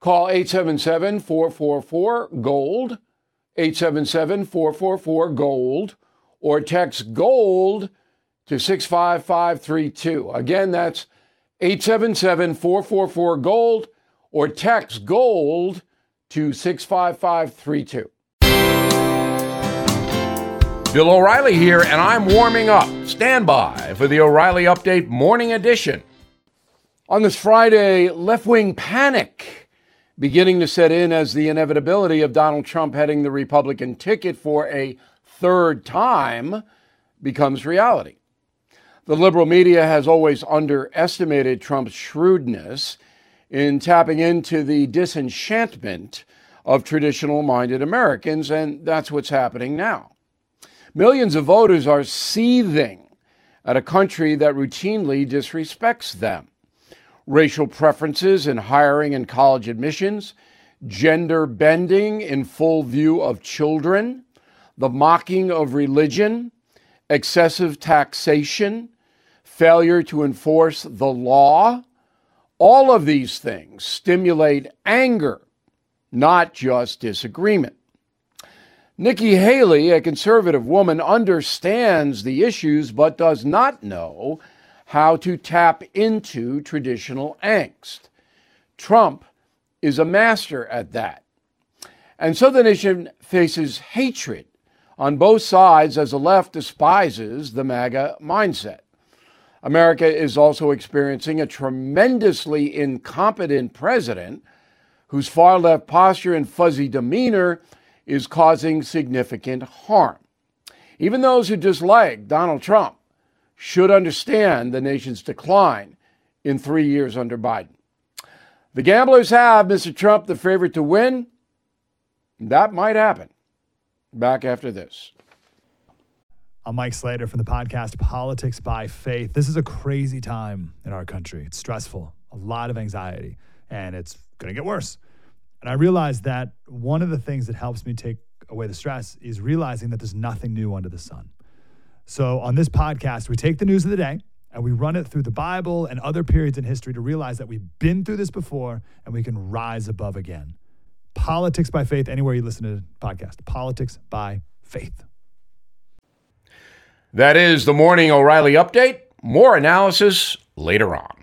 Call 877 444 GOLD, 877 444 GOLD, or text GOLD to 65532. Again, that's 877 444 GOLD, or text GOLD to 65532. Bill O'Reilly here, and I'm warming up. Stand by for the O'Reilly Update Morning Edition. On this Friday, left wing panic beginning to set in as the inevitability of Donald Trump heading the Republican ticket for a third time becomes reality. The liberal media has always underestimated Trump's shrewdness in tapping into the disenchantment of traditional minded Americans, and that's what's happening now. Millions of voters are seething at a country that routinely disrespects them. Racial preferences in hiring and college admissions, gender bending in full view of children, the mocking of religion, excessive taxation, failure to enforce the law. All of these things stimulate anger, not just disagreement. Nikki Haley, a conservative woman, understands the issues but does not know how to tap into traditional angst. Trump is a master at that. And so the nation faces hatred on both sides as the left despises the MAGA mindset. America is also experiencing a tremendously incompetent president whose far left posture and fuzzy demeanor is causing significant harm. Even those who dislike Donald Trump should understand the nation's decline in three years under Biden. The gamblers have Mr. Trump the favorite to win. That might happen. Back after this. I'm Mike Slater from the podcast Politics by Faith. This is a crazy time in our country. It's stressful, a lot of anxiety, and it's going to get worse. And I realized that one of the things that helps me take away the stress is realizing that there's nothing new under the sun. So on this podcast, we take the news of the day and we run it through the Bible and other periods in history to realize that we've been through this before and we can rise above again. Politics by faith, anywhere you listen to the podcast. Politics by faith. That is the Morning O'Reilly Update. More analysis later on.